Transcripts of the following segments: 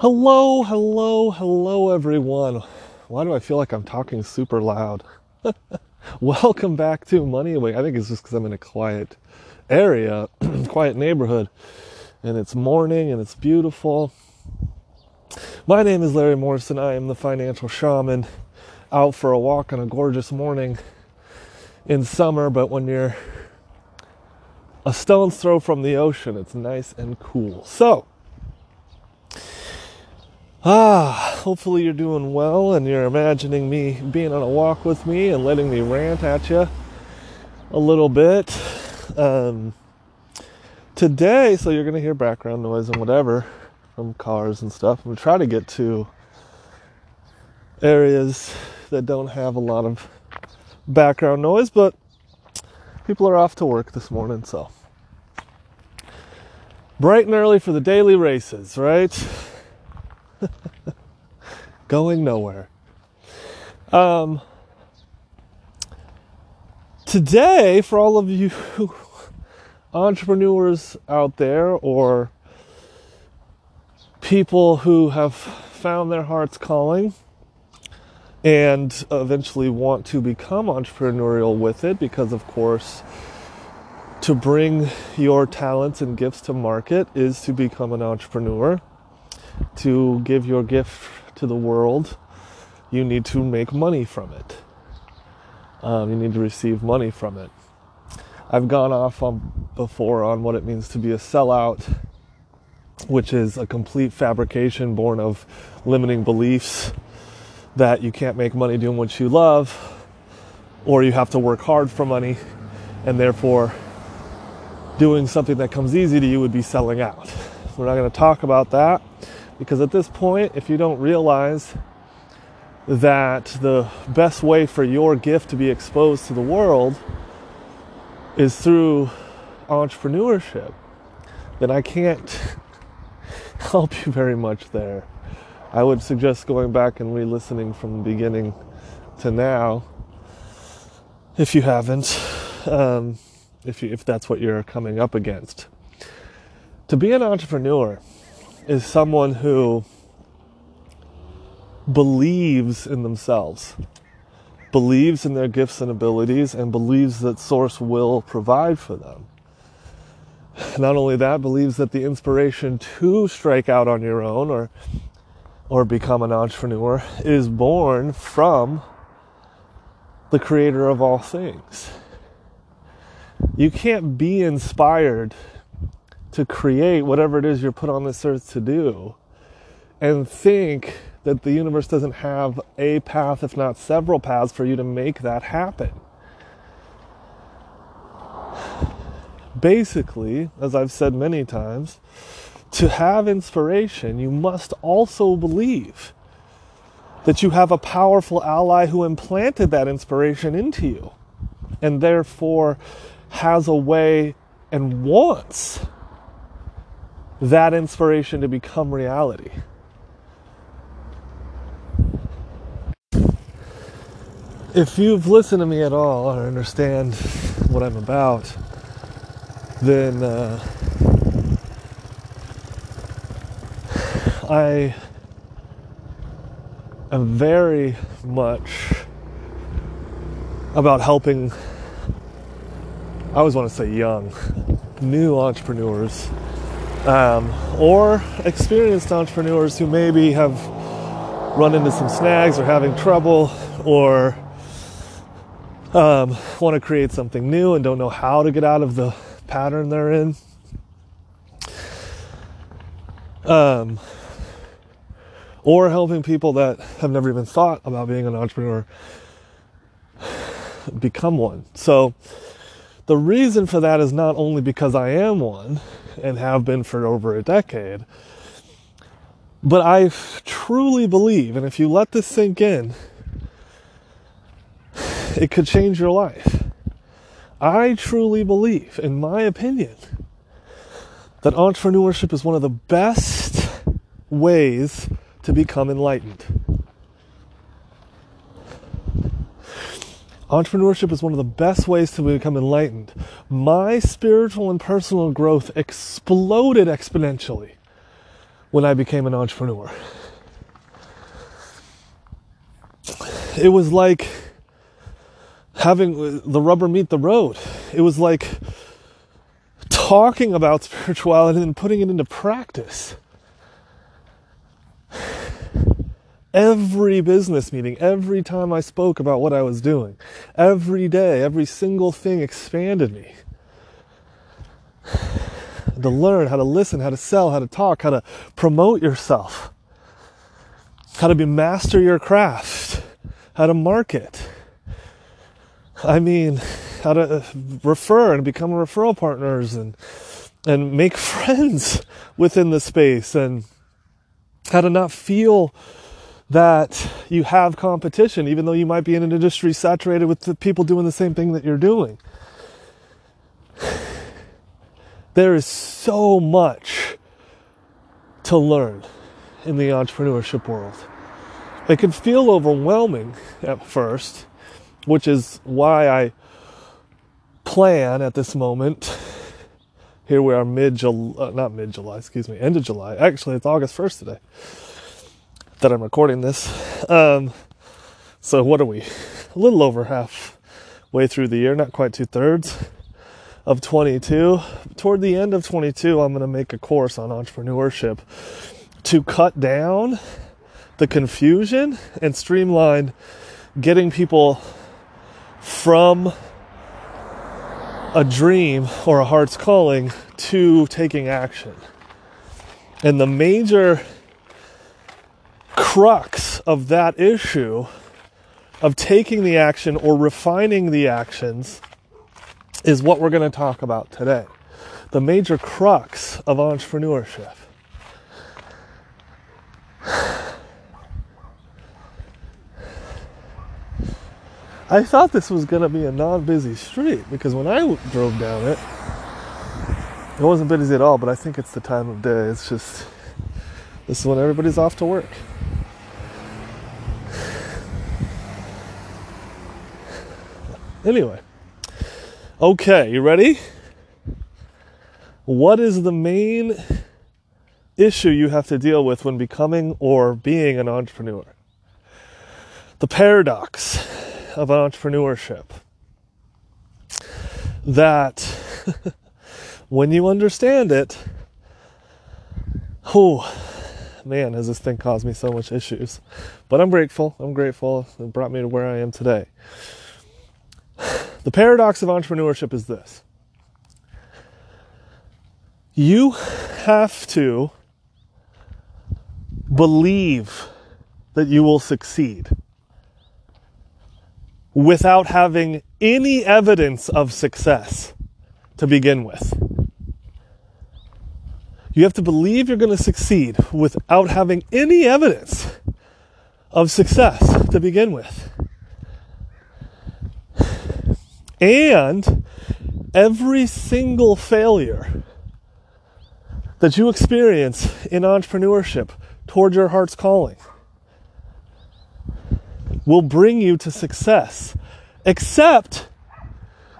Hello, hello, hello, everyone. Why do I feel like I'm talking super loud? Welcome back to Money Away. I think it's just because I'm in a quiet area, quiet neighborhood, and it's morning and it's beautiful. My name is Larry Morrison. I am the financial shaman out for a walk on a gorgeous morning in summer, but when you're a stone's throw from the ocean, it's nice and cool. So, Ah, hopefully you're doing well and you're imagining me being on a walk with me and letting me rant at you a little bit. Um, today, so you're going to hear background noise and whatever from cars and stuff. I'm going to try to get to areas that don't have a lot of background noise, but people are off to work this morning, so. Bright and early for the daily races, right? Going nowhere. Um, today, for all of you entrepreneurs out there or people who have found their heart's calling and eventually want to become entrepreneurial with it because, of course, to bring your talents and gifts to market is to become an entrepreneur to give your gift to the world, you need to make money from it. Um, you need to receive money from it. I've gone off on before on what it means to be a sellout, which is a complete fabrication born of limiting beliefs that you can't make money doing what you love, or you have to work hard for money, and therefore doing something that comes easy to you would be selling out. We're not going to talk about that. Because at this point, if you don't realize that the best way for your gift to be exposed to the world is through entrepreneurship, then I can't help you very much there. I would suggest going back and re listening from the beginning to now if you haven't, um, if, you, if that's what you're coming up against. To be an entrepreneur, is someone who believes in themselves, believes in their gifts and abilities, and believes that Source will provide for them. Not only that, believes that the inspiration to strike out on your own or or become an entrepreneur is born from the creator of all things. You can't be inspired to create whatever it is you're put on this earth to do and think that the universe doesn't have a path, if not several paths, for you to make that happen. Basically, as I've said many times, to have inspiration, you must also believe that you have a powerful ally who implanted that inspiration into you and therefore has a way and wants that inspiration to become reality. If you've listened to me at all or understand what I'm about, then uh, I am very much about helping, I always want to say young, new entrepreneurs um, or experienced entrepreneurs who maybe have run into some snags or having trouble or um, want to create something new and don't know how to get out of the pattern they're in. Um, or helping people that have never even thought about being an entrepreneur become one. So, the reason for that is not only because I am one, and have been for over a decade. But I truly believe, and if you let this sink in, it could change your life. I truly believe, in my opinion, that entrepreneurship is one of the best ways to become enlightened. Entrepreneurship is one of the best ways to become enlightened. My spiritual and personal growth exploded exponentially when I became an entrepreneur. It was like having the rubber meet the road. It was like talking about spirituality and putting it into practice. Every business meeting, every time I spoke about what I was doing, every day, every single thing expanded me. To learn how to listen, how to sell, how to talk, how to promote yourself, how to be master your craft, how to market. I mean, how to uh, refer and become referral partners and and make friends within the space and how to not feel that you have competition, even though you might be in an industry saturated with the people doing the same thing that you're doing. There is so much to learn in the entrepreneurship world. It can feel overwhelming at first, which is why I plan at this moment. Here we are mid July, uh, not mid July, excuse me, end of July. Actually, it's August 1st today that I'm recording this. Um, so what are we? A little over half way through the year, not quite two thirds of 22. Toward the end of 22, I'm going to make a course on entrepreneurship to cut down the confusion and streamline getting people from a dream or a heart's calling to taking action. And the major crux of that issue of taking the action or refining the actions is what we're going to talk about today. The major crux of entrepreneurship. I thought this was going to be a non busy street because when I drove down it, it wasn't busy at all, but I think it's the time of day. It's just, this is when everybody's off to work. Anyway, okay, you ready? What is the main issue you have to deal with when becoming or being an entrepreneur? The paradox of entrepreneurship. That when you understand it, oh man, has this thing caused me so much issues. But I'm grateful. I'm grateful. It brought me to where I am today. The paradox of entrepreneurship is this you have to believe that you will succeed without having any evidence of success to begin with. You have to believe you're going to succeed without having any evidence of success to begin with. And every single failure that you experience in entrepreneurship toward your heart's calling will bring you to success, except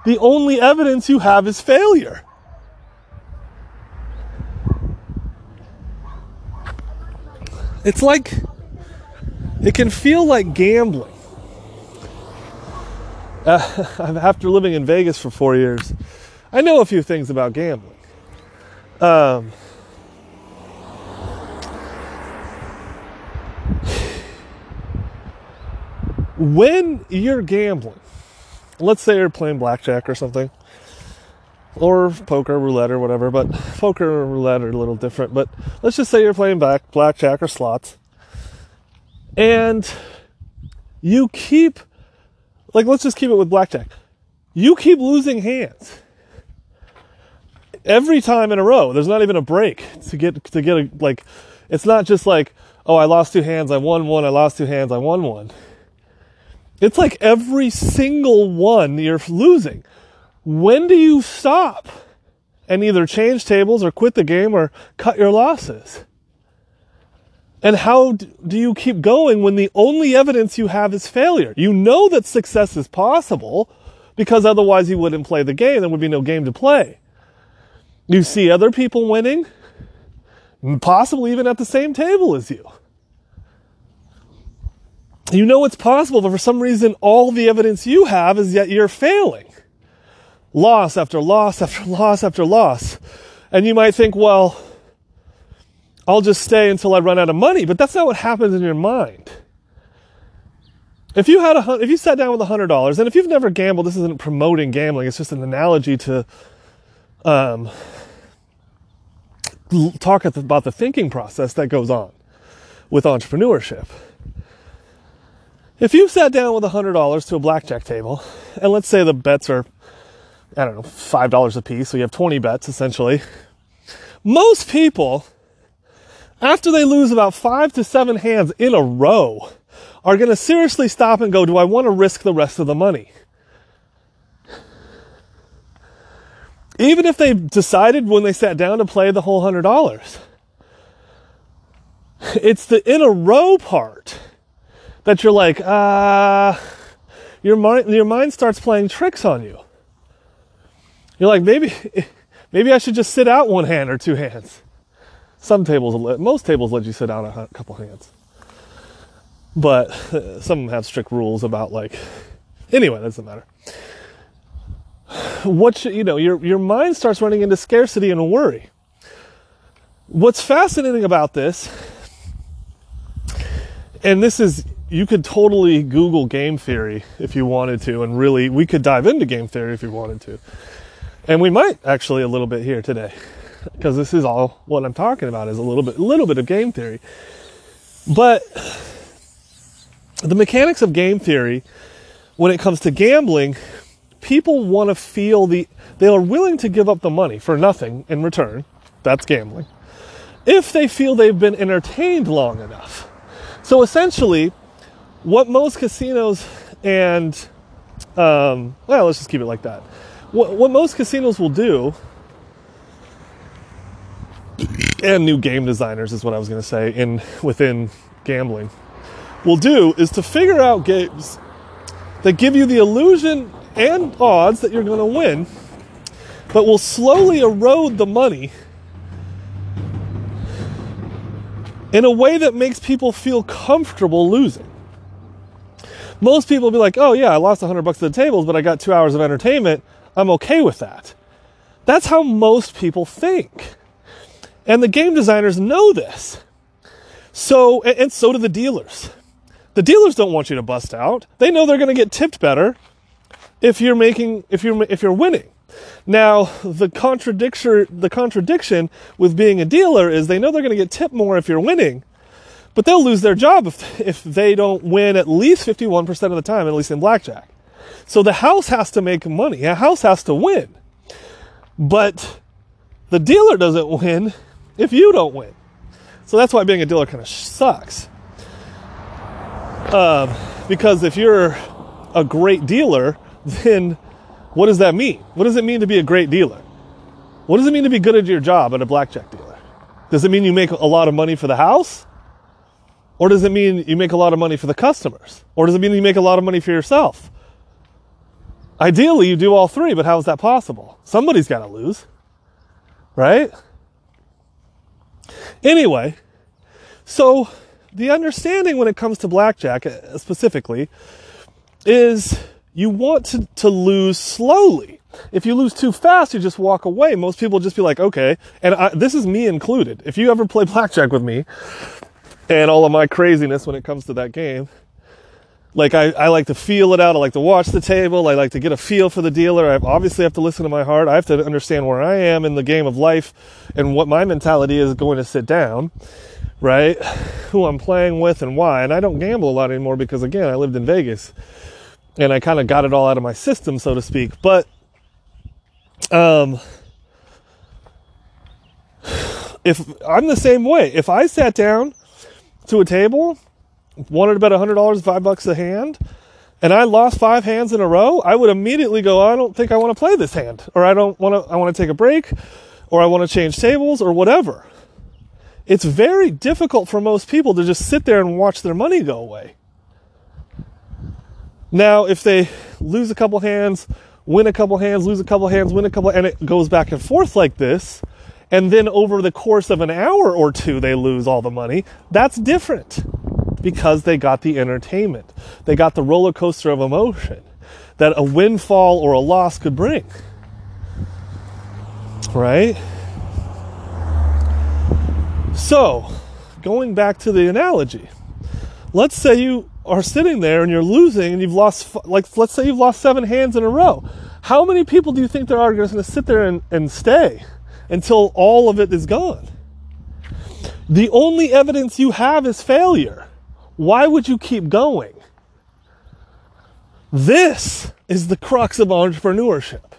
the only evidence you have is failure. It's like, it can feel like gambling uh, after living in Vegas for four years, I know a few things about gambling. Um, when you're gambling, let's say you're playing blackjack or something, or poker, roulette, or whatever, but poker and roulette are a little different. But let's just say you're playing blackjack or slots, and you keep like, let's just keep it with blackjack. You keep losing hands every time in a row. There's not even a break to get to get a like. It's not just like, oh, I lost two hands, I won one. I lost two hands, I won one. It's like every single one you're losing. When do you stop and either change tables or quit the game or cut your losses? And how do you keep going when the only evidence you have is failure? You know that success is possible because otherwise you wouldn't play the game. There would be no game to play. You see other people winning. possibly even at the same table as you. You know it's possible, but for some reason, all the evidence you have is that you're failing. Loss after loss after loss after loss. And you might think, well, I'll just stay until I run out of money, but that's not what happens in your mind. If you had a if you sat down with hundred dollars, and if you've never gambled, this isn't promoting gambling; it's just an analogy to um, talk about the thinking process that goes on with entrepreneurship. If you sat down with a hundred dollars to a blackjack table, and let's say the bets are, I don't know, five dollars a piece, so you have twenty bets essentially. Most people, after they lose about five to seven hands in a row, are going to seriously stop and go, Do I want to risk the rest of the money? Even if they decided when they sat down to play the whole hundred dollars. It's the in a row part that you're like, ah, uh, your mind, your mind starts playing tricks on you. You're like, maybe, maybe I should just sit out one hand or two hands. Some tables, most tables let you sit down a couple hands. But uh, some of them have strict rules about like anyway that doesn't matter. What should, you know your your mind starts running into scarcity and worry. What's fascinating about this and this is you could totally google game theory if you wanted to and really we could dive into game theory if you wanted to. And we might actually a little bit here today because this is all what i'm talking about is a little bit a little bit of game theory but the mechanics of game theory, when it comes to gambling, people want to feel the, they are willing to give up the money for nothing in return. That's gambling. If they feel they've been entertained long enough. So essentially, what most casinos and, um, well, let's just keep it like that. What, what most casinos will do, and new game designers is what I was going to say in within gambling will do is to figure out games that give you the illusion and odds that you're going to win, but will slowly erode the money in a way that makes people feel comfortable losing. Most people will be like, oh, yeah, I lost 100 bucks at the tables, but I got two hours of entertainment. I'm okay with that. That's how most people think. And the game designers know this. So, and so do the dealers. The dealers don't want you to bust out. They know they're going to get tipped better if you're making if you're if you're winning. Now, the contradiction the contradiction with being a dealer is they know they're going to get tipped more if you're winning, but they'll lose their job if if they don't win at least 51% of the time, at least in blackjack. So the house has to make money. A house has to win. But the dealer doesn't win if you don't win. So that's why being a dealer kind of sucks. Um, because if you're a great dealer, then what does that mean? What does it mean to be a great dealer? What does it mean to be good at your job at a blackjack dealer? Does it mean you make a lot of money for the house? Or does it mean you make a lot of money for the customers? Or does it mean you make a lot of money for yourself? Ideally, you do all three, but how is that possible? Somebody's got to lose, right? Anyway, so the understanding when it comes to blackjack uh, specifically is you want to, to lose slowly. If you lose too fast, you just walk away. Most people just be like, okay. And I, this is me included. If you ever play blackjack with me and all of my craziness when it comes to that game, like I, I like to feel it out. I like to watch the table. I like to get a feel for the dealer. I obviously have to listen to my heart. I have to understand where I am in the game of life and what my mentality is going to sit down right? Who I'm playing with and why. And I don't gamble a lot anymore because, again, I lived in Vegas and I kind of got it all out of my system, so to speak. But, um, if I'm the same way, if I sat down to a table, wanted to bet $100, five bucks a hand, and I lost five hands in a row, I would immediately go, I don't think I want to play this hand, or I don't want to, I want to take a break, or I want to change tables, or whatever it's very difficult for most people to just sit there and watch their money go away. Now, if they lose a couple hands, win a couple hands, lose a couple hands, win a couple, and it goes back and forth like this, and then over the course of an hour or two they lose all the money, that's different because they got the entertainment. They got the roller coaster of emotion that a windfall or a loss could bring. Right? So, going back to the analogy, let's say you are sitting there and you're losing and you've lost, like, let's say you've lost seven hands in a row. How many people do you think there are going to sit there and, and stay until all of it is gone? The only evidence you have is failure. Why would you keep going? This is the crux of entrepreneurship.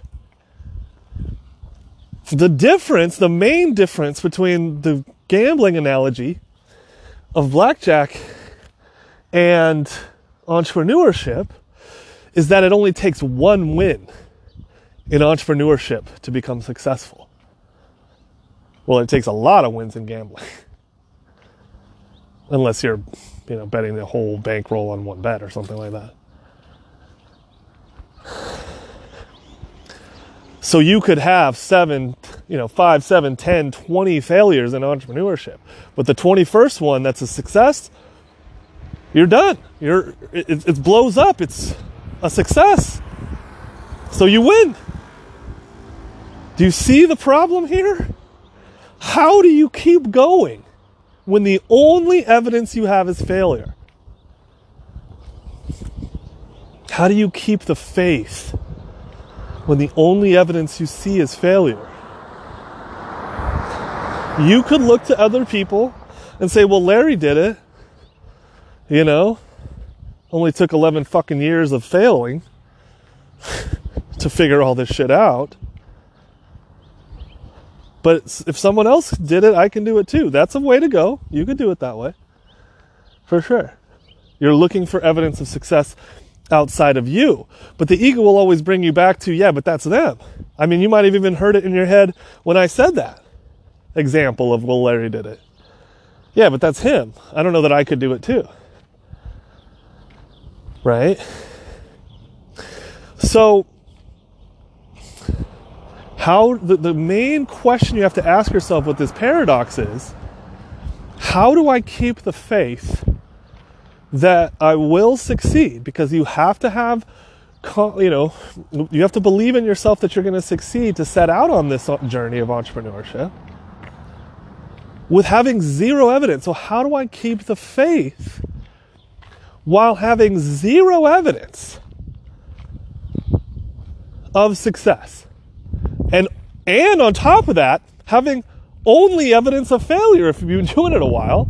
The difference, the main difference between the gambling analogy of blackjack and entrepreneurship is that it only takes one win in entrepreneurship to become successful. Well, it takes a lot of wins in gambling. Unless you're, you know, betting the whole bankroll on one bet or something like that. So you could have seven, you know, five, seven, ten, twenty failures in entrepreneurship. But the 21st one that's a success, you're done. You're, it, it blows up. It's a success. So you win. Do you see the problem here? How do you keep going when the only evidence you have is failure? How do you keep the faith when the only evidence you see is failure? You could look to other people and say, well, Larry did it. You know, only took 11 fucking years of failing to figure all this shit out. But if someone else did it, I can do it too. That's a way to go. You could do it that way. For sure. You're looking for evidence of success outside of you. But the ego will always bring you back to, yeah, but that's them. I mean, you might have even heard it in your head when I said that example of, well, Larry did it. Yeah, but that's him. I don't know that I could do it too. Right? So, how the, the main question you have to ask yourself with this paradox is how do I keep the faith that I will succeed? Because you have to have, you know, you have to believe in yourself that you're going to succeed to set out on this uh, journey of entrepreneurship with having zero evidence. So, how do I keep the faith while having zero evidence of success? And and on top of that, having only evidence of failure if you've been doing it a while.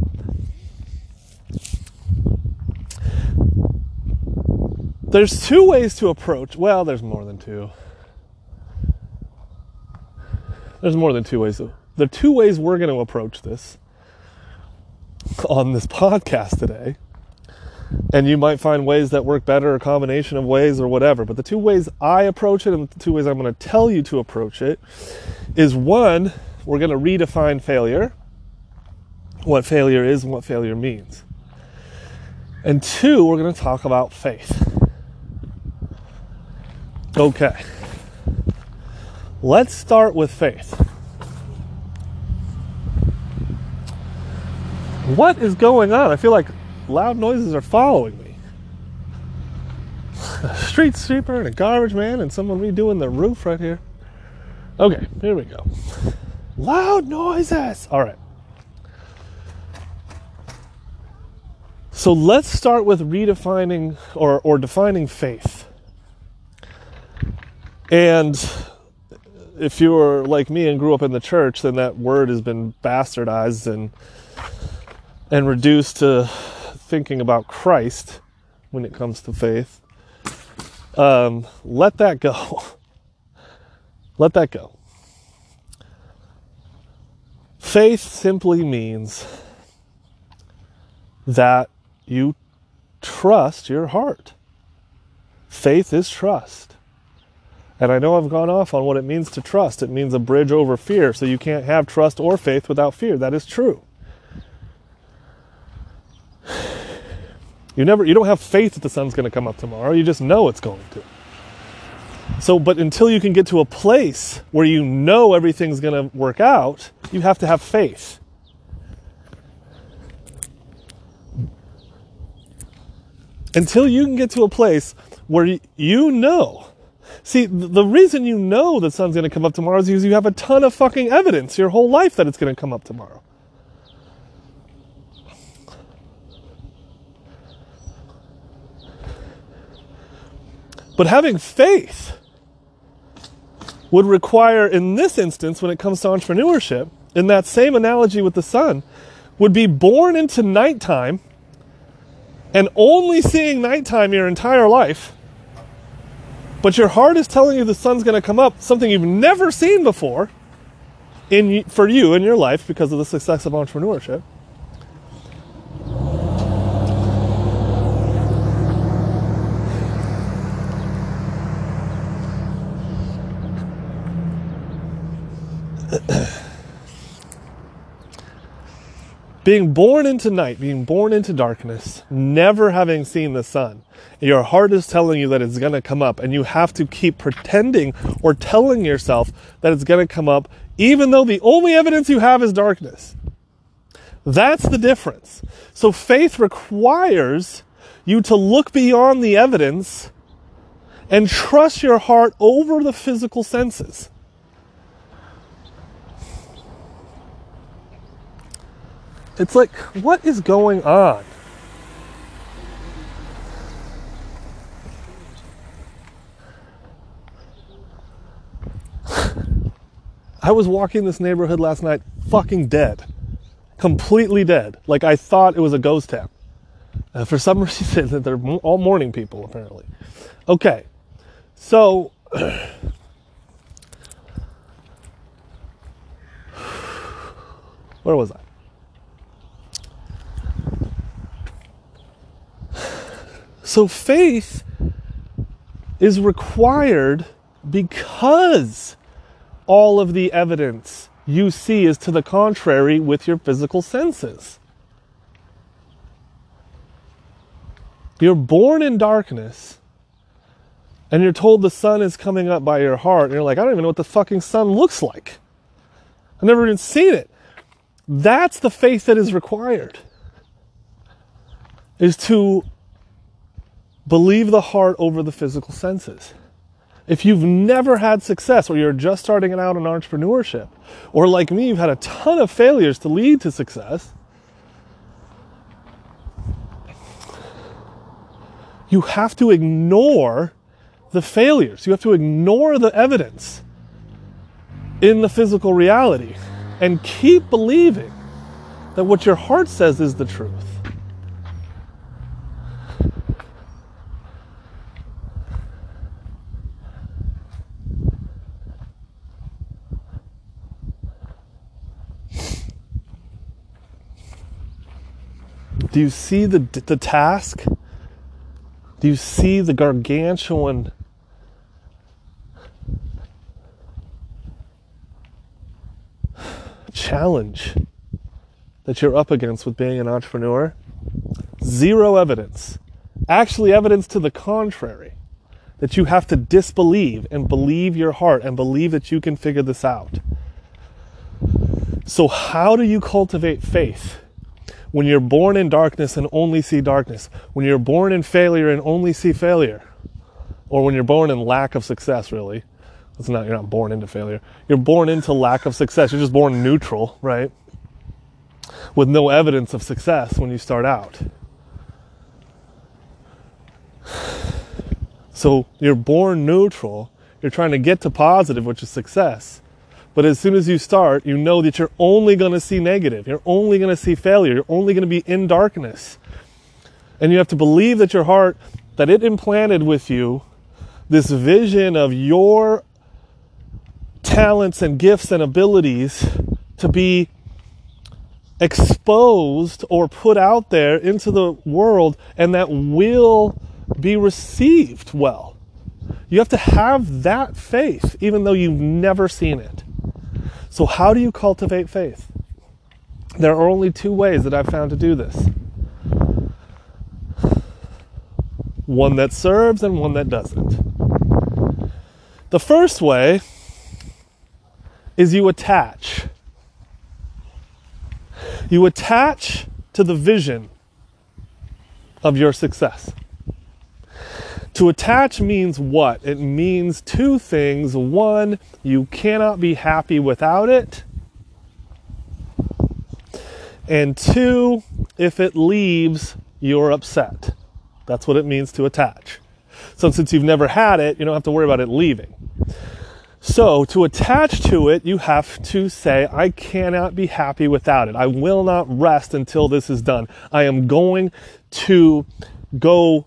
There's two ways to approach. Well, there's more than two. There's more than two ways. The two ways we're going to approach this on this podcast today and you might find ways that work better, a combination of ways or whatever. But the two ways I approach it and the two ways I'm going to tell you to approach it is one, we're going to redefine failure, what failure is and what failure means. And two, we're going to talk about faith. Okay. Let's start with faith. What is going on? I feel like loud noises are following me. A street sweeper and a garbage man and someone redoing the roof right here. Okay, here we go. Loud noises. All right. So let's start with redefining or, or defining faith. And if you were like me and grew up in the church, then that word has been bastardized and and reduced to thinking about Christ when it comes to faith, um, let that go. let that go. Faith simply means that you trust your heart. Faith is trust. And I know I've gone off on what it means to trust. It means a bridge over fear. So you can't have trust or faith without fear. That is true. You never you don't have faith that the sun's going to come up tomorrow. You just know it's going to. So, but until you can get to a place where you know everything's going to work out, you have to have faith. Until you can get to a place where you know. See, the reason you know the sun's going to come up tomorrow is because you have a ton of fucking evidence your whole life that it's going to come up tomorrow. But having faith would require, in this instance, when it comes to entrepreneurship, in that same analogy with the sun, would be born into nighttime and only seeing nighttime your entire life. But your heart is telling you the sun's going to come up, something you've never seen before in for you in your life because of the success of entrepreneurship. Being born into night, being born into darkness, never having seen the sun, your heart is telling you that it's going to come up, and you have to keep pretending or telling yourself that it's going to come up, even though the only evidence you have is darkness. That's the difference. So faith requires you to look beyond the evidence and trust your heart over the physical senses. It's like, what is going on? I was walking this neighborhood last night, fucking dead. Completely dead. Like I thought it was a ghost town. Uh, for some reason, they're all morning people, apparently. Okay, so. Where was I? So faith is required because all of the evidence you see is to the contrary with your physical senses. You're born in darkness and you're told the sun is coming up by your heart, and you're like, I don't even know what the fucking sun looks like. I've never even seen it. That's the faith that is required. Is to Believe the heart over the physical senses. If you've never had success or you're just starting out in entrepreneurship, or like me, you've had a ton of failures to lead to success, you have to ignore the failures. You have to ignore the evidence in the physical reality and keep believing that what your heart says is the truth. Do you see the, the task? Do you see the gargantuan challenge that you're up against with being an entrepreneur? Zero evidence. Actually, evidence to the contrary. That you have to disbelieve and believe your heart and believe that you can figure this out. So, how do you cultivate faith? When you're born in darkness and only see darkness, when you're born in failure and only see failure, or when you're born in lack of success, really. It's not, you're not born into failure. You're born into lack of success. You're just born neutral, right? With no evidence of success when you start out. So you're born neutral. You're trying to get to positive, which is success. But as soon as you start, you know that you're only going to see negative. You're only going to see failure. You're only going to be in darkness. And you have to believe that your heart, that it implanted with you this vision of your talents and gifts and abilities to be exposed or put out there into the world and that will be received well. You have to have that faith, even though you've never seen it. So, how do you cultivate faith? There are only two ways that I've found to do this one that serves and one that doesn't. The first way is you attach. You attach to the vision of your success. To attach means what? It means two things. One, you cannot be happy without it. And two, if it leaves, you're upset. That's what it means to attach. So, since you've never had it, you don't have to worry about it leaving. So, to attach to it, you have to say, I cannot be happy without it. I will not rest until this is done. I am going to go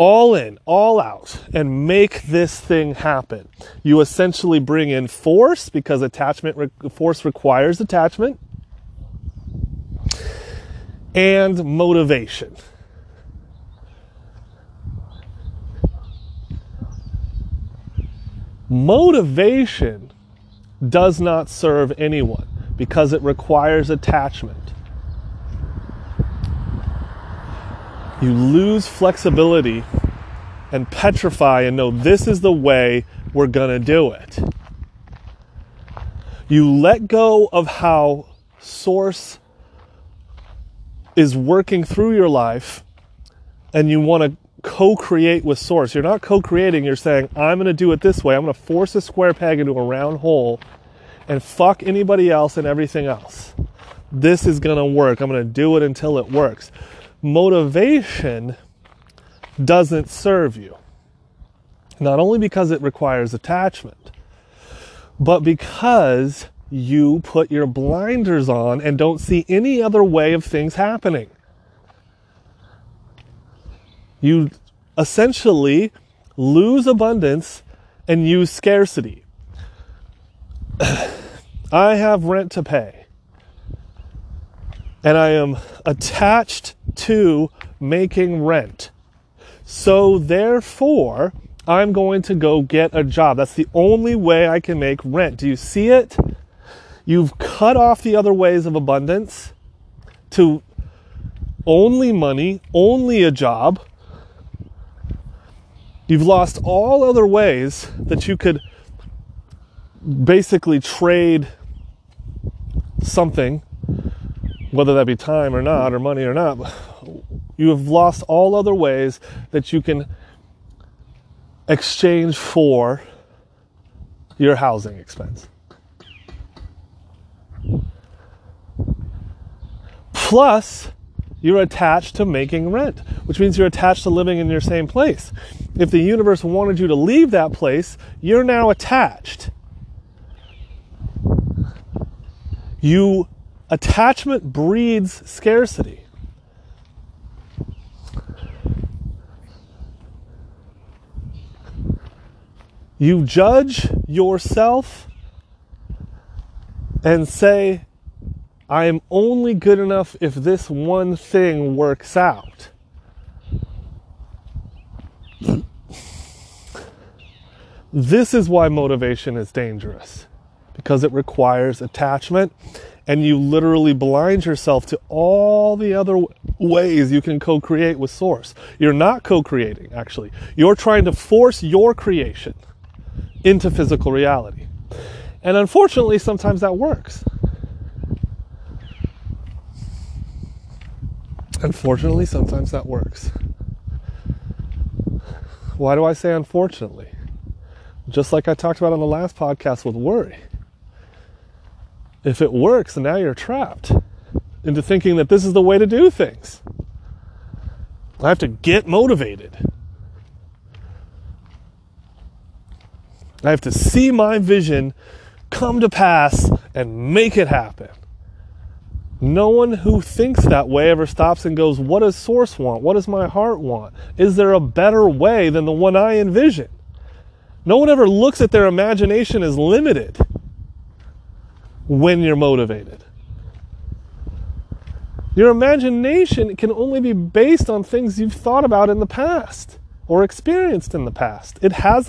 all in, all out, and make this thing happen. You essentially bring in force because attachment re- force requires attachment and motivation. Motivation does not serve anyone because it requires attachment. You lose flexibility and petrify and know this is the way we're going to do it. You let go of how Source is working through your life and you want to co create with Source. You're not co creating, you're saying, I'm going to do it this way. I'm going to force a square peg into a round hole and fuck anybody else and everything else. This is going to work. I'm going to do it until it works. Motivation doesn't serve you. Not only because it requires attachment, but because you put your blinders on and don't see any other way of things happening. You essentially lose abundance and use scarcity. I have rent to pay. And I am attached to making rent. So therefore, I'm going to go get a job. That's the only way I can make rent. Do you see it? You've cut off the other ways of abundance to only money, only a job. You've lost all other ways that you could basically trade something, whether that be time or not, or money or not. You have lost all other ways that you can exchange for your housing expense. Plus, you're attached to making rent, which means you're attached to living in your same place. If the universe wanted you to leave that place, you're now attached. You attachment breeds scarcity. You judge yourself and say, I am only good enough if this one thing works out. This is why motivation is dangerous because it requires attachment and you literally blind yourself to all the other ways you can co create with Source. You're not co creating, actually. You're trying to force your creation into physical reality. And unfortunately, sometimes that works. Unfortunately, sometimes that works. Why do I say unfortunately? Just like I talked about on the last podcast with worry. If it works, now you're trapped into thinking that this is the way to do things. I have to get motivated. I have to see my vision come to pass and make it happen. No one who thinks that way ever stops and goes, What does Source want? What does my heart want? Is there a better way than the one I envision? No one ever looks at their imagination as limited when you're motivated. Your imagination can only be based on things you've thought about in the past or experienced in the past. It has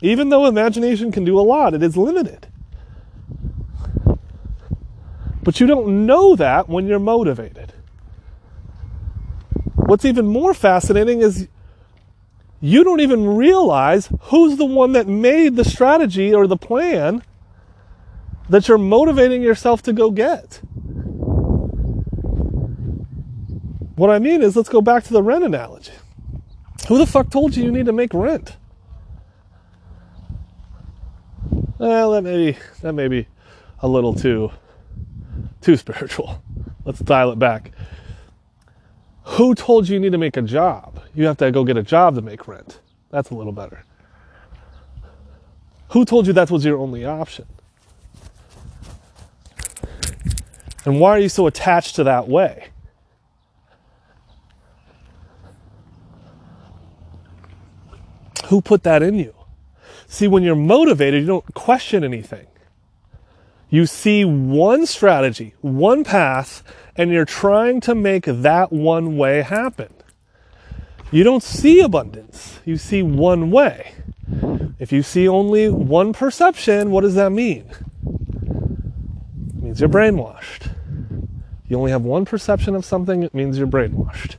even though imagination can do a lot, it is limited. But you don't know that when you're motivated. What's even more fascinating is you don't even realize who's the one that made the strategy or the plan that you're motivating yourself to go get. What I mean is, let's go back to the rent analogy. Who the fuck told you you need to make rent? Well, that may be, that may be a little too too spiritual. Let's dial it back. Who told you you need to make a job? You have to go get a job to make rent. That's a little better. Who told you that was your only option? And why are you so attached to that way? Who put that in you? See, when you're motivated, you don't question anything. You see one strategy, one path, and you're trying to make that one way happen. You don't see abundance, you see one way. If you see only one perception, what does that mean? Means you're brainwashed. You only have one perception of something, it means you're brainwashed.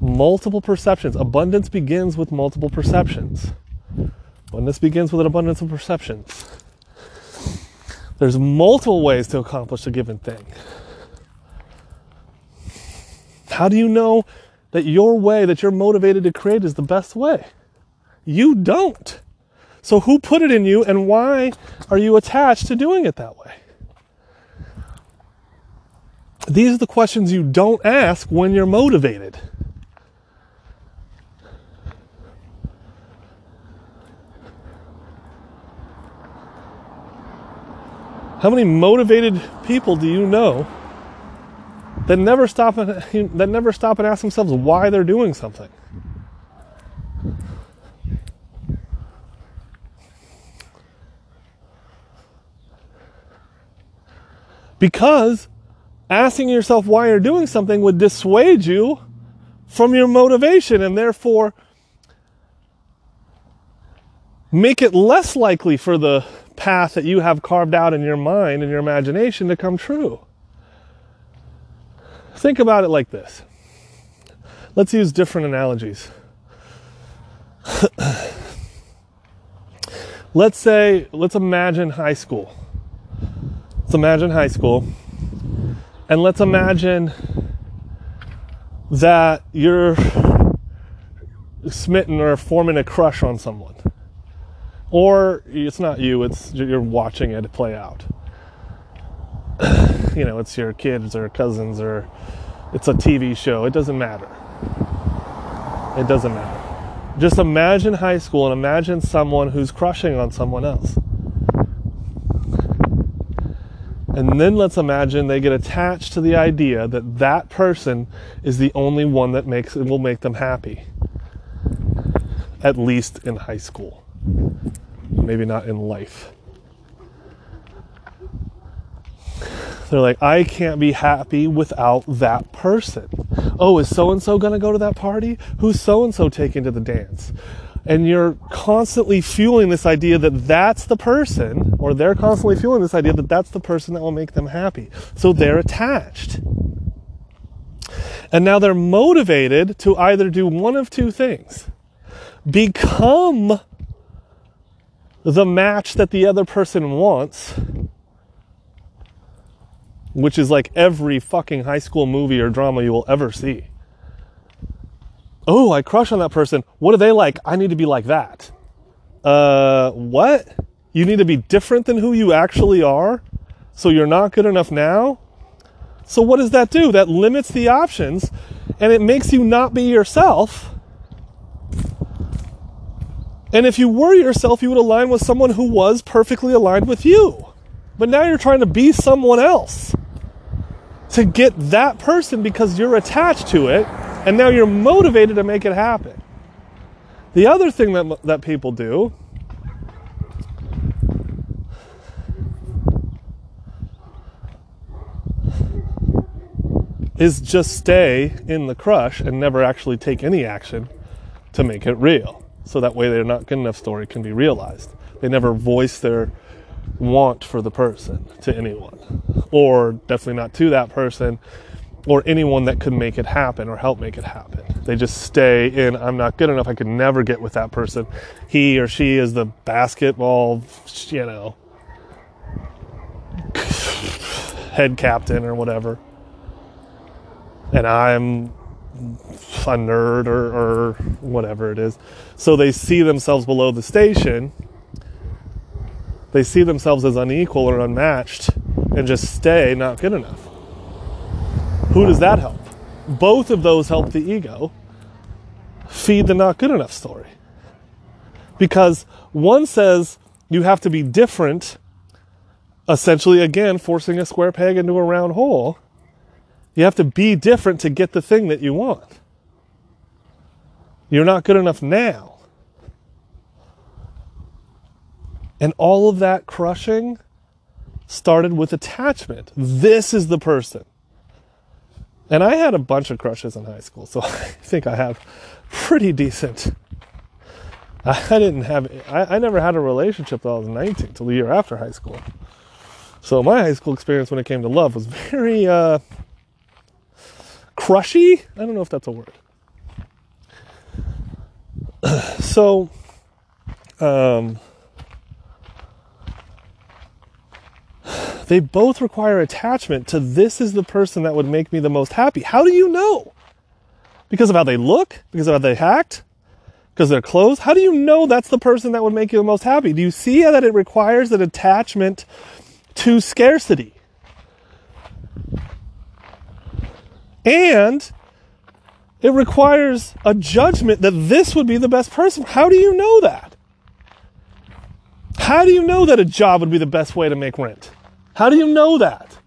Multiple perceptions. Abundance begins with multiple perceptions. Abundance begins with an abundance of perceptions. There's multiple ways to accomplish a given thing. How do you know that your way that you're motivated to create is the best way? You don't. So, who put it in you and why are you attached to doing it that way? These are the questions you don't ask when you're motivated. How many motivated people do you know that never stop and, that never stop and ask themselves why they're doing something? Because asking yourself why you're doing something would dissuade you from your motivation and therefore make it less likely for the path that you have carved out in your mind and your imagination to come true. Think about it like this. Let's use different analogies. let's say, let's imagine high school. Let's imagine high school. And let's imagine that you're smitten or forming a crush on someone. Or it's not you it's you're watching it play out. You know it's your kids or cousins or it's a tv show it doesn't matter. It doesn't matter. Just imagine high school and imagine someone who's crushing on someone else and then let's imagine they get attached to the idea that that person is the only one that makes it will make them happy at least in high school maybe not in life. They're like, I can't be happy without that person. Oh, is so and so to go to that party? Who's so and so taking to the dance? And you're constantly fueling this idea that that's the person, or they're constantly fueling this idea that that's the person that will make them happy. So they're attached. And now they're motivated to either do one of two things become the match that the other person wants, which is like every fucking high school movie or drama you will ever see. Oh, I crush on that person. What are they like? I need to be like that. Uh, what? You need to be different than who you actually are? So you're not good enough now? So what does that do? That limits the options and it makes you not be yourself and if you were yourself, you would align with someone who was perfectly aligned with you. But now you're trying to be someone else to get that person because you're attached to it, and now you're motivated to make it happen. The other thing that, that people do is just stay in the crush and never actually take any action to make it real so that way their not good enough story can be realized. They never voice their want for the person to anyone, or definitely not to that person. Or anyone that could make it happen or help make it happen. They just stay in, I'm not good enough. I could never get with that person. He or she is the basketball, you know, head captain or whatever. And I'm a nerd or, or whatever it is. So they see themselves below the station. They see themselves as unequal or unmatched and just stay not good enough. Who does that help? Both of those help the ego feed the not good enough story. Because one says you have to be different, essentially, again, forcing a square peg into a round hole. You have to be different to get the thing that you want. You're not good enough now. And all of that crushing started with attachment. This is the person. And I had a bunch of crushes in high school, so I think I have pretty decent. I didn't have, I, I never had a relationship till I was 19, till the year after high school. So my high school experience when it came to love was very uh, crushy. I don't know if that's a word. so, um, they both require attachment to this is the person that would make me the most happy. How do you know? Because of how they look? Because of how they act? Because their clothes? How do you know that's the person that would make you the most happy? Do you see that it requires an attachment to scarcity? And it requires a judgment that this would be the best person. How do you know that? How do you know that a job would be the best way to make rent? How do you know that?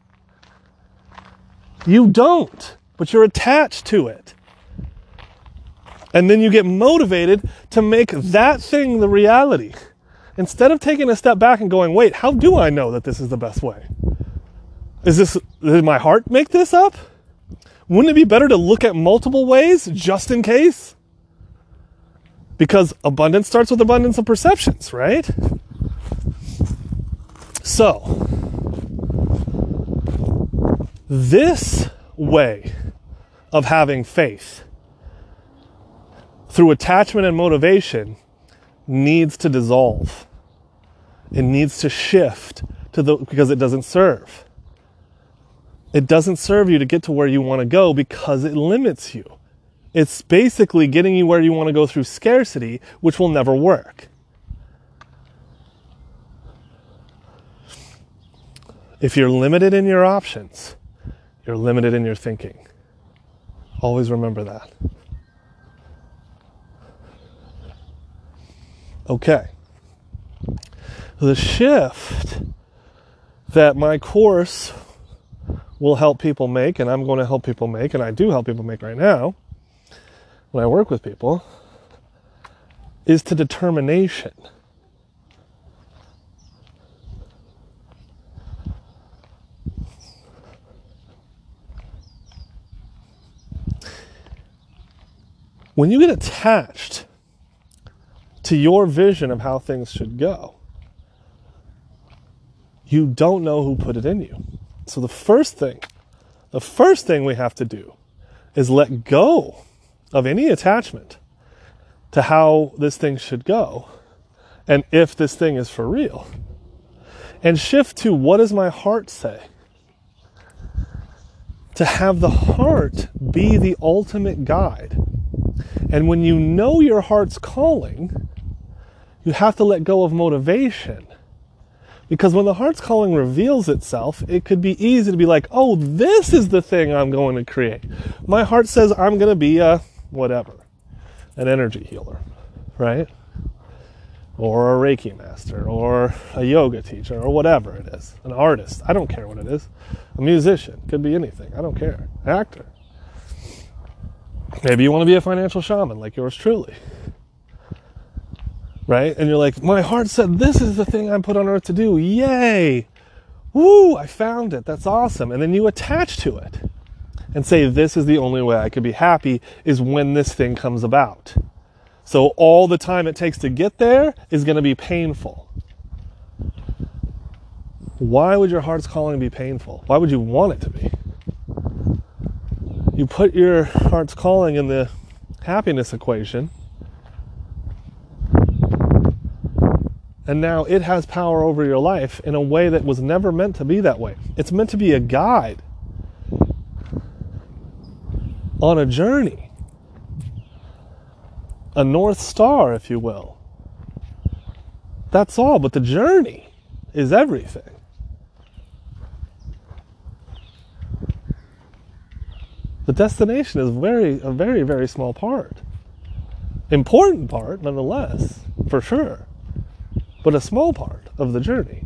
You don't, but you're attached to it. And then you get motivated to make that thing the reality. Instead of taking a step back and going, wait, how do I know that this is the best way? Is this, did my heart make this up? Wouldn't it be better to look at multiple ways just in case? Because abundance starts with abundance of perceptions, right? So, this way of having faith through attachment and motivation needs to dissolve. It needs to shift to the because it doesn't serve. It doesn't serve you to get to where you want to go because it limits you. It's basically getting you where you want to go through scarcity, which will never work. If you're limited in your options, you're limited in your thinking. Always remember that. Okay. The shift that my course will help people make, and I'm going to help people make, and I do help people make right now when I work with people, is to determination. When you get attached to your vision of how things should go, you don't know who put it in you. So the first thing, the first thing we have to do is let go of any attachment to how this thing should go and if this thing is for real. And shift to what does my heart say? To have the heart be the ultimate guide and when you know your heart's calling, you have to let go of motivation. Because when the heart's calling reveals itself, it could be easy to be like, oh, this is the thing I'm going to create. My heart says I'm going to be a whatever, an energy healer, right? Or a Reiki master, or a yoga teacher, or whatever it is. An artist. I don't care what it is. A musician. Could be anything. I don't care. Actor. Maybe you want to be a financial shaman like yours truly. Right? And you're like, my heart said this is the thing I'm put on earth to do. Yay! Woo, I found it. That's awesome. And then you attach to it and say, this is the only way I could be happy is when this thing comes about. So all the time it takes to get there is going to be painful. Why would your heart's calling be painful? Why would you want it to be? You put your heart's calling in the happiness equation, and now it has power over your life in a way that was never meant to be that way. It's meant to be a guide on a journey, a North Star, if you will. That's all, but the journey is everything. The destination is very a very very small part. Important part nonetheless, for sure. But a small part of the journey.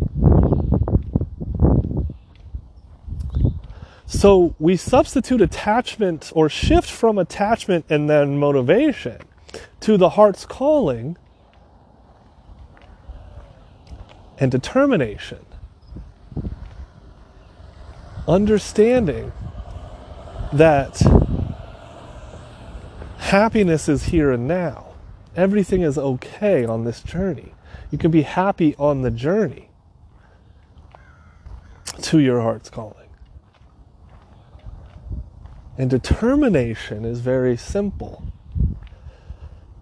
So we substitute attachment or shift from attachment and then motivation to the heart's calling and determination. Understanding that happiness is here and now. Everything is okay on this journey. You can be happy on the journey to your heart's calling. And determination is very simple.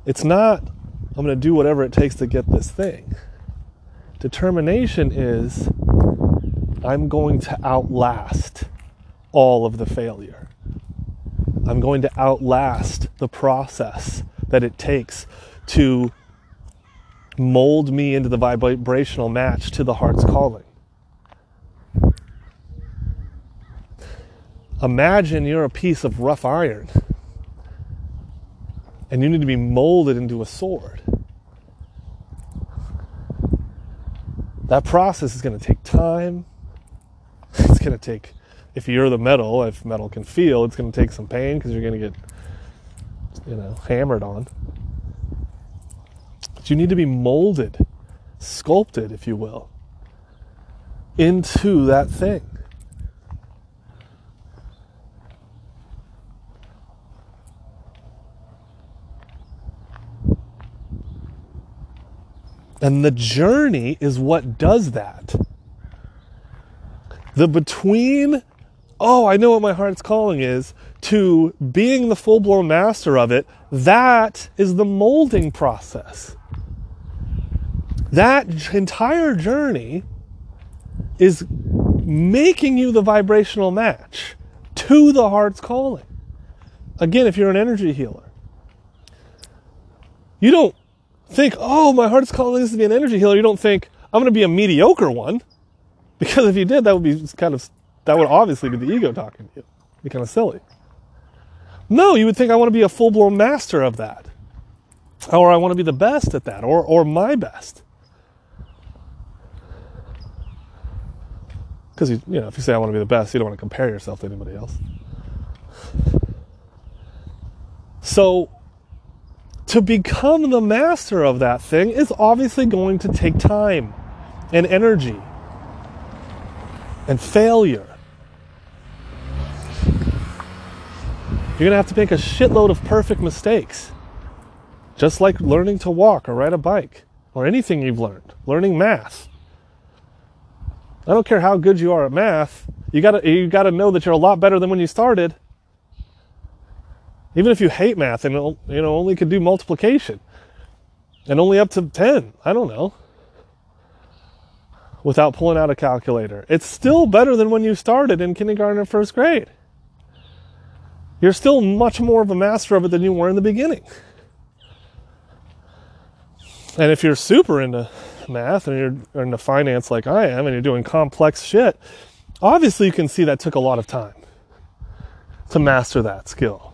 It's not, I'm going to do whatever it takes to get this thing. Determination is, I'm going to outlast all of the failure. I'm going to outlast the process that it takes to mold me into the vibrational match to the heart's calling. Imagine you're a piece of rough iron and you need to be molded into a sword. That process is going to take time. It's going to take if you're the metal, if metal can feel, it's going to take some pain because you're going to get, you know, hammered on. But you need to be molded, sculpted, if you will, into that thing. And the journey is what does that. The between oh, I know what my heart's calling is, to being the full blown master of it, that is the molding process. That entire journey is making you the vibrational match to the heart's calling. Again, if you're an energy healer, you don't think, oh, my heart's calling is to be an energy healer. You don't think, I'm going to be a mediocre one. Because if you did, that would be kind of that would obviously be the ego talking to you. It'd Be kind of silly. No, you would think I want to be a full blown master of that. Or I want to be the best at that, or, or my best. Because you, you know, if you say I want to be the best, you don't want to compare yourself to anybody else. So, to become the master of that thing is obviously going to take time and energy and failure. You're going to have to make a shitload of perfect mistakes. Just like learning to walk or ride a bike or anything you've learned, learning math. I don't care how good you are at math, you got to you got to know that you're a lot better than when you started. Even if you hate math and you know only could do multiplication and only up to 10, I don't know. Without pulling out a calculator. It's still better than when you started in kindergarten or first grade. You're still much more of a master of it than you were in the beginning. And if you're super into math and you're into finance like I am and you're doing complex shit, obviously you can see that took a lot of time to master that skill.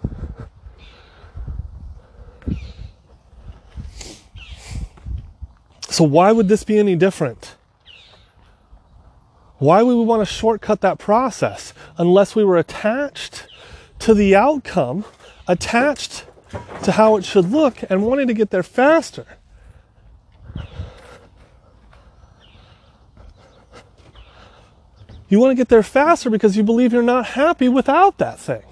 So, why would this be any different? Why would we want to shortcut that process unless we were attached to the outcome, attached to how it should look, and wanting to get there faster. You want to get there faster because you believe you're not happy without that thing.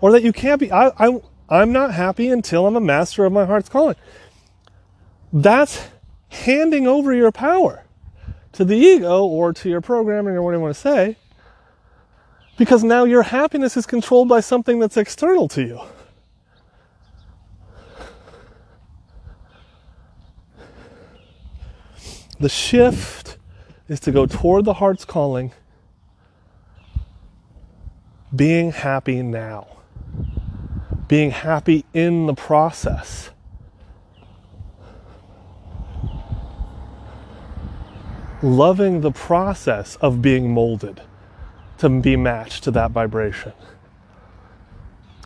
Or that you can't be. I, I, I'm not happy until I'm a master of my heart's calling. That's handing over your power to the ego or to your programming or whatever you want to say Because now your happiness is controlled by something that's external to you. The shift is to go toward the heart's calling, being happy now, being happy in the process. Loving the process of being molded to be matched to that vibration.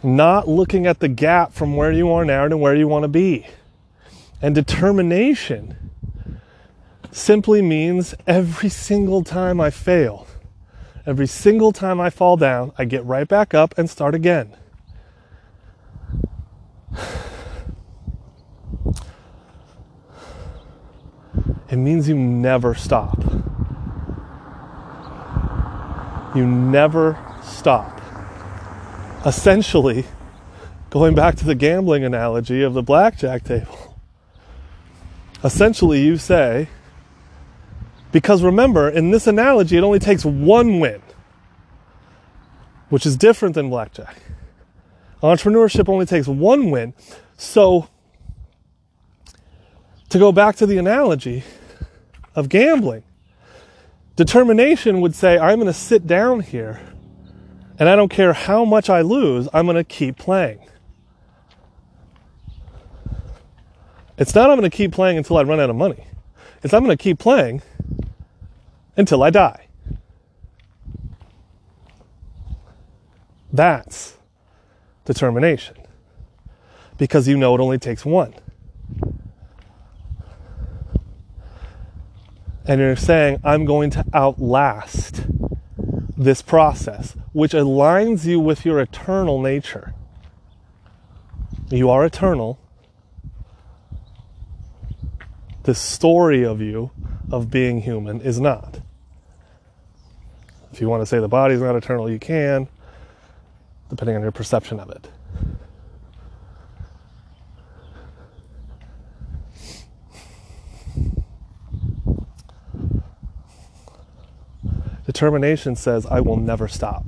Not looking at the gap from where you are now to where you want to be. And determination simply means every single time I fail, every single time I fall down, I get right back up and start again. It means you never stop. You never stop. Essentially, going back to the gambling analogy of the blackjack table, essentially you say, because remember, in this analogy, it only takes one win, which is different than blackjack. Entrepreneurship only takes one win. So, to go back to the analogy of gambling, determination would say, I'm going to sit down here and I don't care how much I lose, I'm going to keep playing. It's not I'm going to keep playing until I run out of money. It's I'm going to keep playing until I die. That's determination. Because you know it only takes one. And you're saying, I'm going to outlast this process, which aligns you with your eternal nature. You are eternal. The story of you, of being human, is not. If you want to say the body's not eternal, you can, depending on your perception of it. Determination says, I will never stop.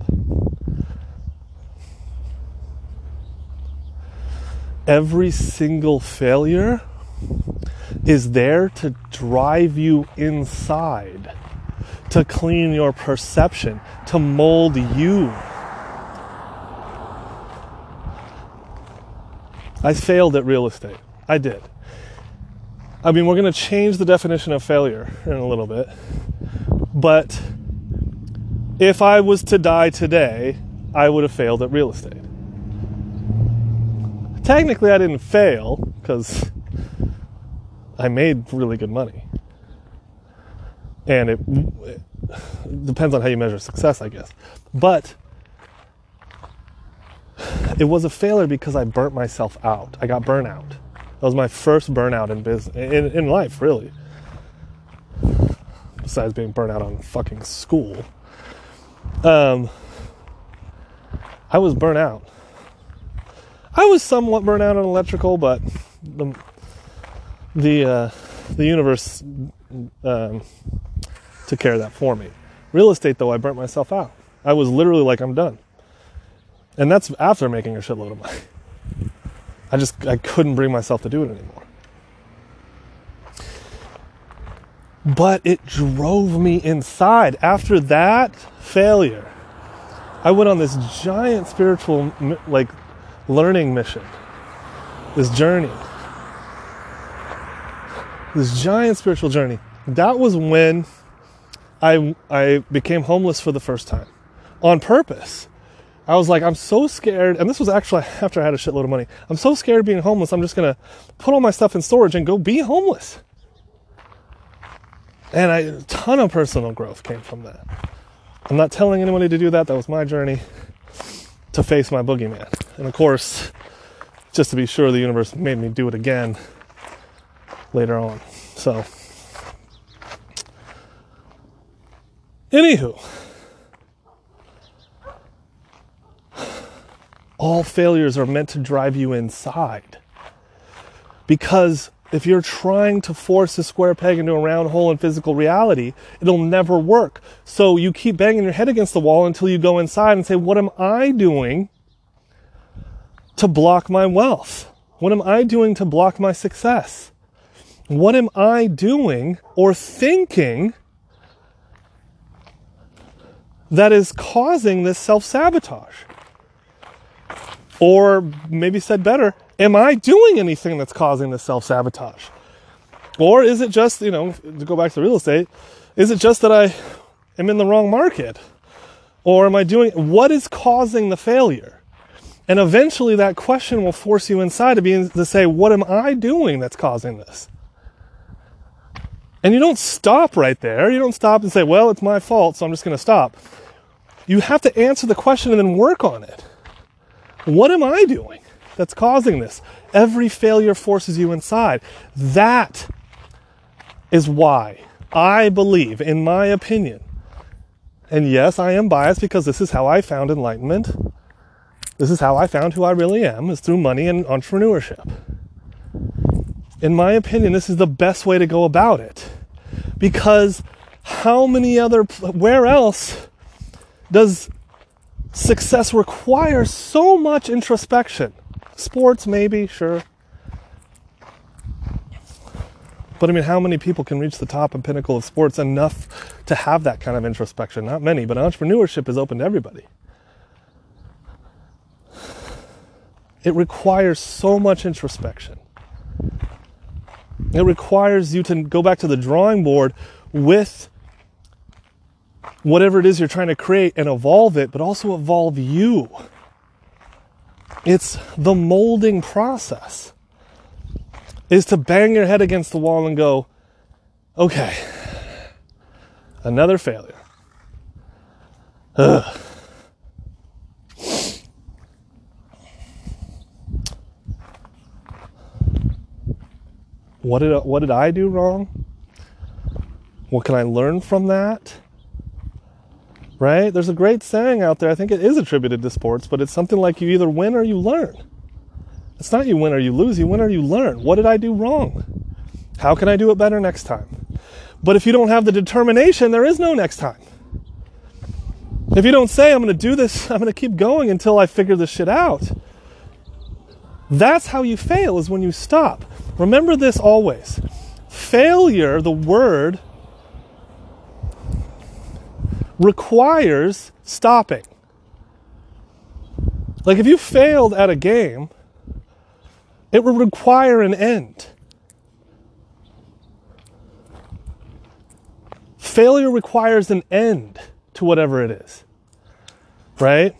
Every single failure is there to drive you inside to clean your perception, to mold you. I failed at real estate. I did. I mean, we're going to change the definition of failure in a little bit. But if I was to die today, I would have failed at real estate. Technically, I didn't fail because I made really good money and it, it depends on how you measure success, I guess. But it was a failure because I burnt myself out. I got burnout. That was my first burnout in business, in, in life, really. Besides being burnt out on fucking school, um, I was burnt out. I was somewhat burnt out on electrical, but the the uh, the universe um, took care of that for me. Real estate, though, I burnt myself out. I was literally like, I'm done. And that's after making a shitload of money. I just I couldn't bring myself to do it anymore. But it drove me inside. After that failure, I went on this giant spiritual like learning mission. This journey. This giant spiritual journey. That was when I, I became homeless for the first time on purpose. I was like, I'm so scared. And this was actually after I had a shitload of money. I'm so scared of being homeless. I'm just going to put all my stuff in storage and go be homeless. And I, a ton of personal growth came from that. I'm not telling anybody to do that. That was my journey to face my boogeyman. And of course, just to be sure, the universe made me do it again later on. So, Anywho, all failures are meant to drive you inside because if you're trying to force a square peg into a round hole in physical reality, it'll never work. So you keep banging your head against the wall until you go inside and say, What am I doing to block my wealth? What am I doing to block my success? What am I doing or thinking that is causing this self sabotage? Or maybe said better, am I doing anything that's causing this self sabotage? Or is it just, you know, to go back to real estate, is it just that I am in the wrong market? Or am I doing, what is causing the failure? And eventually that question will force you inside to be to say, what am I doing that's causing this? And you don't stop right there. You don't stop and say, well, it's my fault, so I'm just going to stop. You have to answer the question and then work on it. What am I doing that's causing this? Every failure forces you inside. That is why I believe, in my opinion, and yes, I am biased because this is how I found enlightenment. This is how I found who I really am, is through money and entrepreneurship. In my opinion, this is the best way to go about it. Because how many other, where else does success require so much introspection. Sports, maybe, sure. But I mean, how many people can reach the top and pinnacle of sports enough to have that kind of introspection? Not many, but entrepreneurship is open to everybody. It requires so much introspection. It requires you to go back to the drawing board with whatever it is you're trying to create and evolve it, but also evolve you. It's the molding process. Is to bang your head against the wall and go, okay, another failure. Ugh. What did what did I do wrong? What can I learn from that? Right? There's a great saying out there. I think it is attributed to sports, but it's something like you either win or you learn. It's not you win or you lose, you win or you learn. What did I do wrong? How can I do it better next time? But if you don't have the determination, there is no next time. If you don't say, I'm going to do this, I'm going to keep going until I figure this shit out, that's how you fail, is when you stop. Remember this always. Failure, the word, requires stopping. Like if you failed at a game, it would require an end. Failure requires an end to whatever it is. Right?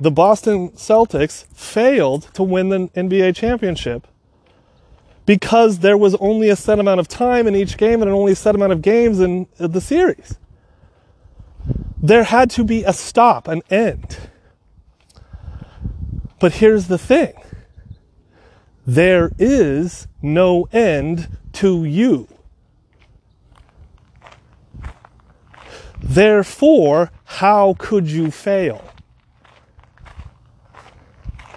The Boston Celtics failed to win the NBA championship because there was only a set amount of time in each game and only a set amount of games in the series. There had to be a stop, an end. But here's the thing there is no end to you. Therefore, how could you fail?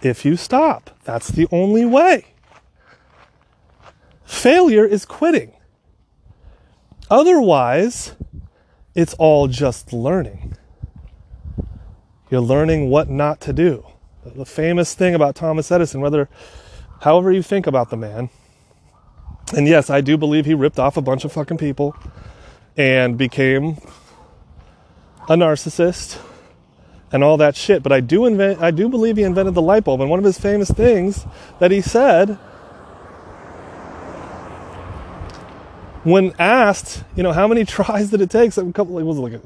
If you stop, that's the only way. Failure is quitting. Otherwise, it's all just learning. You're learning what not to do. The famous thing about Thomas Edison, whether, however you think about the man, and yes, I do believe he ripped off a bunch of fucking people and became a narcissist and all that shit. But I do invent, I do believe he invented the light bulb. And one of his famous things that he said when asked, you know, how many tries did it take? So a couple, was like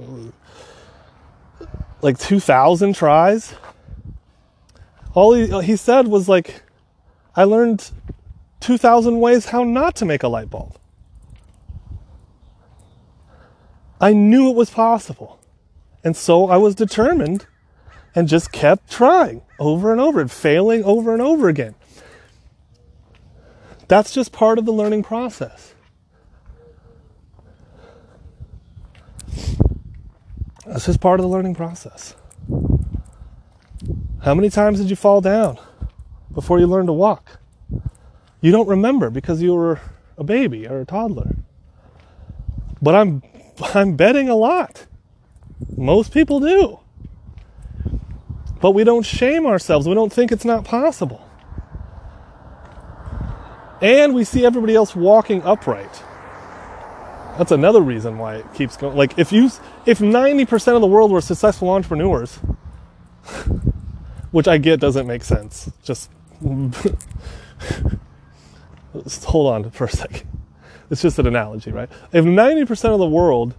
like two thousand tries. All he he said was like, I learned two thousand ways how not to make a light bulb. I knew it was possible, and so I was determined, and just kept trying over and over and failing over and over again. That's just part of the learning process. That's just part of the learning process. How many times did you fall down before you learned to walk? You don't remember because you were a baby or a toddler. But I'm I'm betting a lot. Most people do. But we don't shame ourselves. We don't think it's not possible. And we see everybody else walking upright. That's another reason why it keeps going. Like if you if 90% of the world were successful entrepreneurs, which I get doesn't make sense. Just hold on for a second. It's just an analogy, right? If 90% of the world,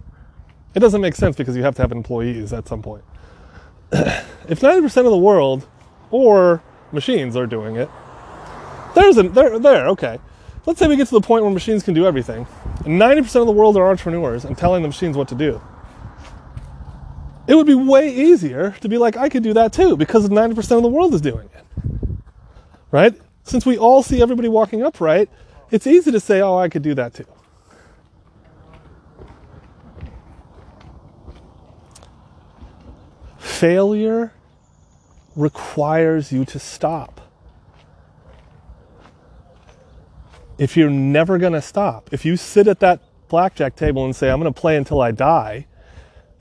it doesn't make sense because you have to have employees at some point. if 90% of the world or machines are doing it, there's a there there, okay. Let's say we get to the point where machines can do everything. And 90% of the world are entrepreneurs and telling the machines what to do. It would be way easier to be like, I could do that too, because 90% of the world is doing it. Right? Since we all see everybody walking upright, it's easy to say, oh, I could do that too. Failure requires you to stop. If you're never going to stop, if you sit at that blackjack table and say, I'm going to play until I die,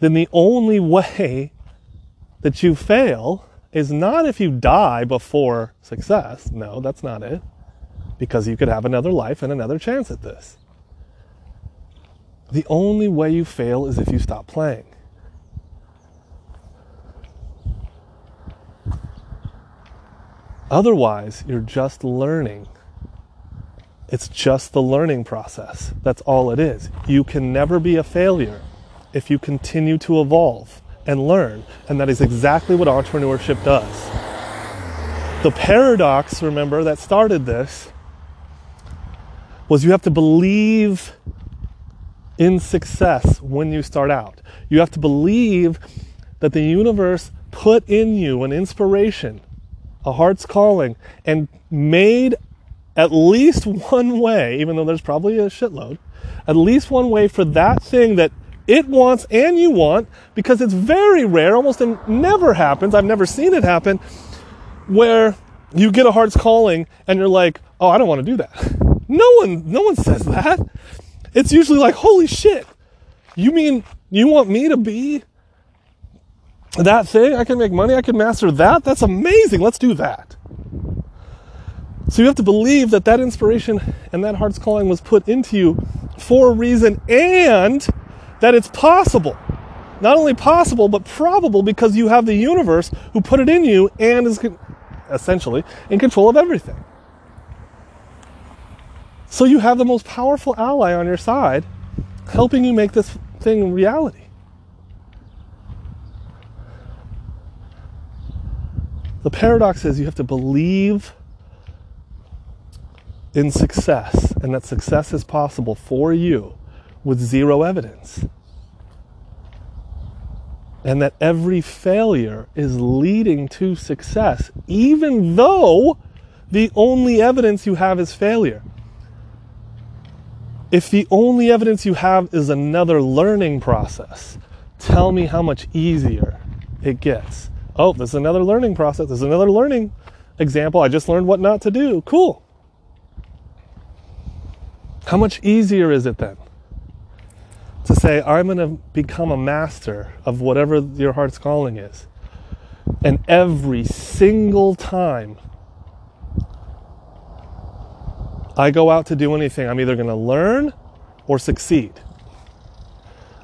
then the only way that you fail is not if you die before success. No, that's not it. Because you could have another life and another chance at this. The only way you fail is if you stop playing. Otherwise, you're just learning. It's just the learning process. That's all it is. You can never be a failure if you continue to evolve and learn. And that is exactly what entrepreneurship does. The paradox, remember, that started this was you have to believe in success when you start out. You have to believe that the universe put in you an inspiration, a heart's calling, and made at least one way, even though there's probably a shitload, at least one way for that thing that it wants and you want because it's very rare, almost never happens. I've never seen it happen where you get a heart's calling and you're like, "Oh, I don't want to do that." No one no one says that. It's usually like, "Holy shit. You mean you want me to be that thing? I can make money, I can master that? That's amazing. Let's do that." So you have to believe that that inspiration and that heart's calling was put into you for a reason and that it's possible. Not only possible, but probable because you have the universe who put it in you and is essentially in control of everything. So you have the most powerful ally on your side helping you make this thing reality. The paradox is you have to believe in success and that success is possible for you with zero evidence. And that every failure is leading to success, even though the only evidence you have is failure. If the only evidence you have is another learning process, tell me how much easier it gets. Oh, there's another learning process. There's another learning example. I just learned what not to do. Cool. How much easier is it then? to say, I'm going to become a master of whatever your heart's calling is. And every single time I go out to do anything, I'm either going to learn or succeed.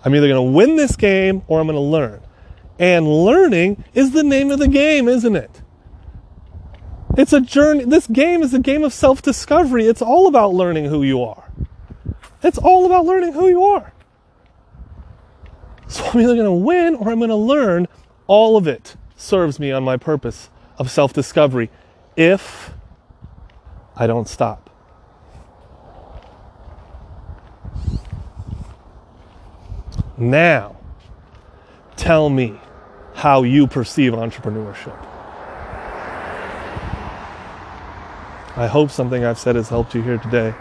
I'm either going to win this game or I'm going to learn. And learning is the name of the game, isn't it? It's a journey. This game is a game of self discovery. It's all about learning who you are. It's all about learning who you are. So I'm either going to win or I'm going to learn. All of it serves me on my purpose of self discovery if I don't stop. Now, tell me how you perceive entrepreneurship. I hope something I've said has helped you here today.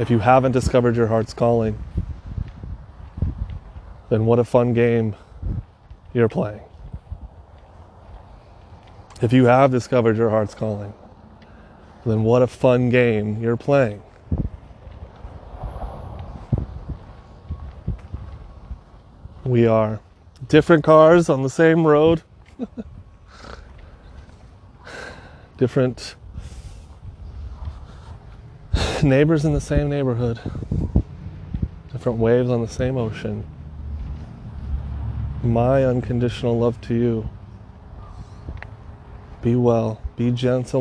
If you haven't discovered your heart's calling, then what a fun game you're playing. If you have discovered your heart's calling, then what a fun game you're playing. We are different cars on the same road, different neighbors in the same neighborhood, different waves on the same ocean. My unconditional love to you. Be well, be gentle.